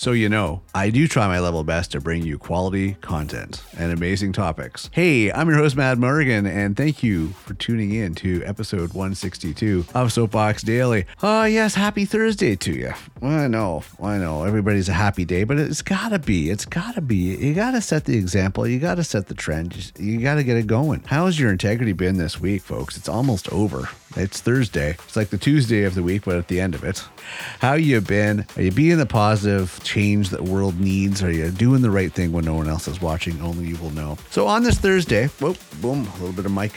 So, you know, I do try my level best to bring you quality content and amazing topics. Hey, I'm your host, Matt Morgan, and thank you for tuning in to episode 162 of Soapbox Daily. Oh, yes, happy Thursday to you. I know, I know, everybody's a happy day, but it's gotta be, it's gotta be. You gotta set the example, you gotta set the trend, you gotta get it going. How's your integrity been this week, folks? It's almost over. It's Thursday. It's like the Tuesday of the week, but at the end of it. How you been? Are you being the positive change that the world needs? Are you doing the right thing when no one else is watching? Only you will know. So on this Thursday, whoop, boom, a little bit of mic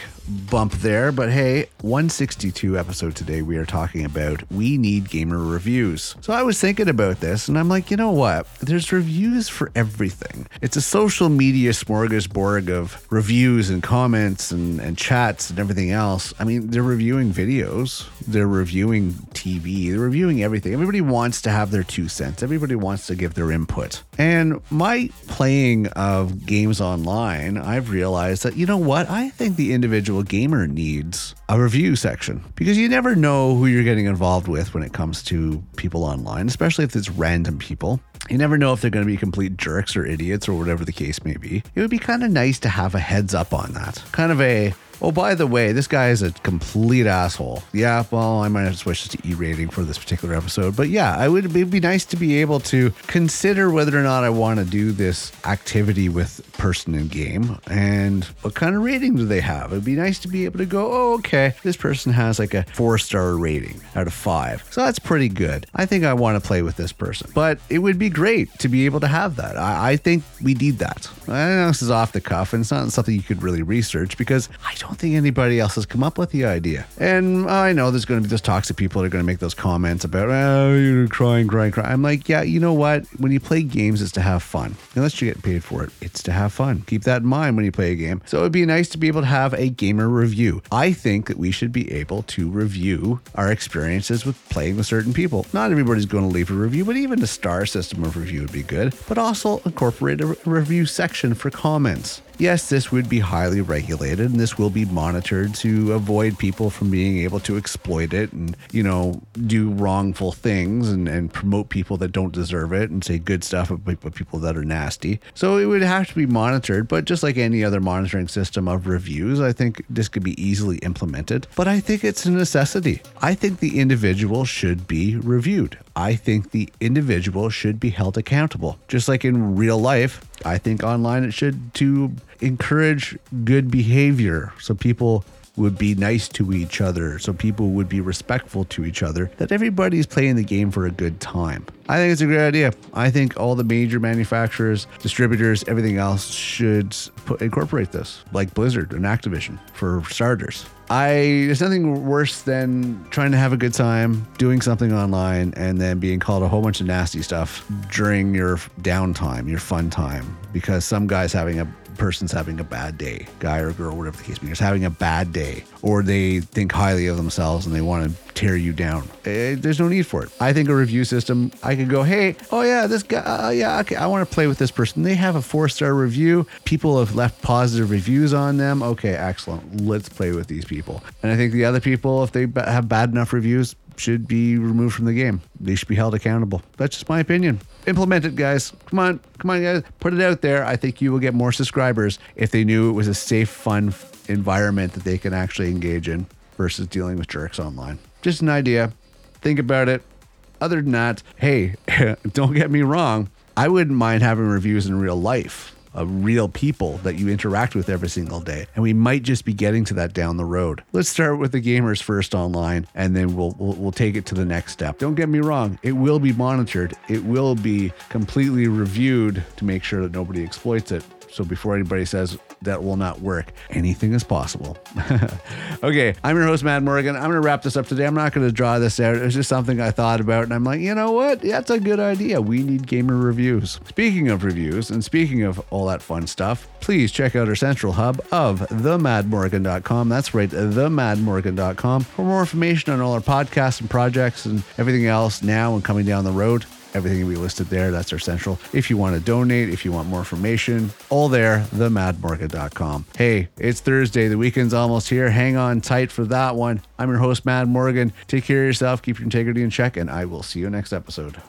bump there, but hey, 162 episode today, we are talking about we need gamer reviews. So I was thinking about this and I'm like, you know what? There's reviews for everything. It's a social media smorgasbord of reviews and comments and, and chats and everything else. I mean, they're reviewing videos, they're reviewing TV, they're reviewing everything. Everybody wants to have their two cents, everybody wants to give their input. And my playing of games online, I've realized that, you know what? I think the individual gamer needs a review section because you never know who you're getting involved with when it comes to people online, especially if it's random people. You never know if they're going to be complete jerks or idiots or whatever the case may be. It would be kind of nice to have a heads up on that. Kind of a Oh, by the way, this guy is a complete asshole. Yeah, well, I might have to switch to E rating for this particular episode. But yeah, I would it'd be nice to be able to consider whether or not I want to do this activity with person in game and what kind of rating do they have. It'd be nice to be able to go, oh, okay, this person has like a four star rating out of five. So that's pretty good. I think I want to play with this person. But it would be great to be able to have that. I, I think we need that. This is off the cuff and it's not something you could really research because I don't think anybody else has come up with the idea. And I know there's going to be those toxic people that are going to make those comments about, oh, you're crying, crying, crying. I'm like, yeah, you know what? When you play games, it's to have fun. Unless you get paid for it, it's to have fun. Keep that in mind when you play a game. So it'd be nice to be able to have a gamer review. I think that we should be able to review our experiences with playing with certain people. Not everybody's going to leave a review, but even a star system of review would be good. But also incorporate a review section for comments. Yes, this would be highly regulated and this will be monitored to avoid people from being able to exploit it and, you know, do wrongful things and, and promote people that don't deserve it and say good stuff about people that are nasty. So it would have to be monitored, but just like any other monitoring system of reviews, I think this could be easily implemented. But I think it's a necessity. I think the individual should be reviewed. I think the individual should be held accountable. Just like in real life, I think online it should to encourage good behavior so people would be nice to each other, so people would be respectful to each other, that everybody's playing the game for a good time. I think it's a great idea. I think all the major manufacturers, distributors, everything else should put, incorporate this, like Blizzard and Activision, for starters. I there's nothing worse than trying to have a good time doing something online and then being called a whole bunch of nasty stuff during your downtime, your fun time, because some guy's having a person's having a bad day, guy or girl, whatever the case may be, is having a bad day, or they think highly of themselves and they want to tear you down. Eh, there's no need for it. I think a review system, I could go, hey, oh yeah, this guy, uh, yeah, okay, I want to play with this person. They have a four star review. People have left positive reviews on them. Okay, excellent. Let's play with these people. And I think the other people, if they have bad enough reviews, should be removed from the game. They should be held accountable. That's just my opinion. Implement it, guys. Come on, come on, guys. Put it out there. I think you will get more subscribers if they knew it was a safe, fun environment that they can actually engage in versus dealing with jerks online. Just an idea. Think about it. Other than that, hey, don't get me wrong. I wouldn't mind having reviews in real life of real people that you interact with every single day. And we might just be getting to that down the road. Let's start with the gamers first online and then we'll, we'll, we'll take it to the next step. Don't get me wrong, it will be monitored. It will be completely reviewed to make sure that nobody exploits it. So before anybody says that will not work, anything is possible. okay, I'm your host, Matt Morgan. I'm going to wrap this up today. I'm not going to draw this out. It's just something I thought about, and I'm like, you know what? That's a good idea. We need gamer reviews. Speaking of reviews, and speaking of all that fun stuff, please check out our central hub of themadmorgan.com. That's right, themadmorgan.com for more information on all our podcasts and projects and everything else now and coming down the road. Everything will be listed there. That's our central. If you want to donate, if you want more information, all there, themadmorgan.com. Hey, it's Thursday. The weekend's almost here. Hang on tight for that one. I'm your host, Mad Morgan. Take care of yourself, keep your integrity in check, and I will see you next episode.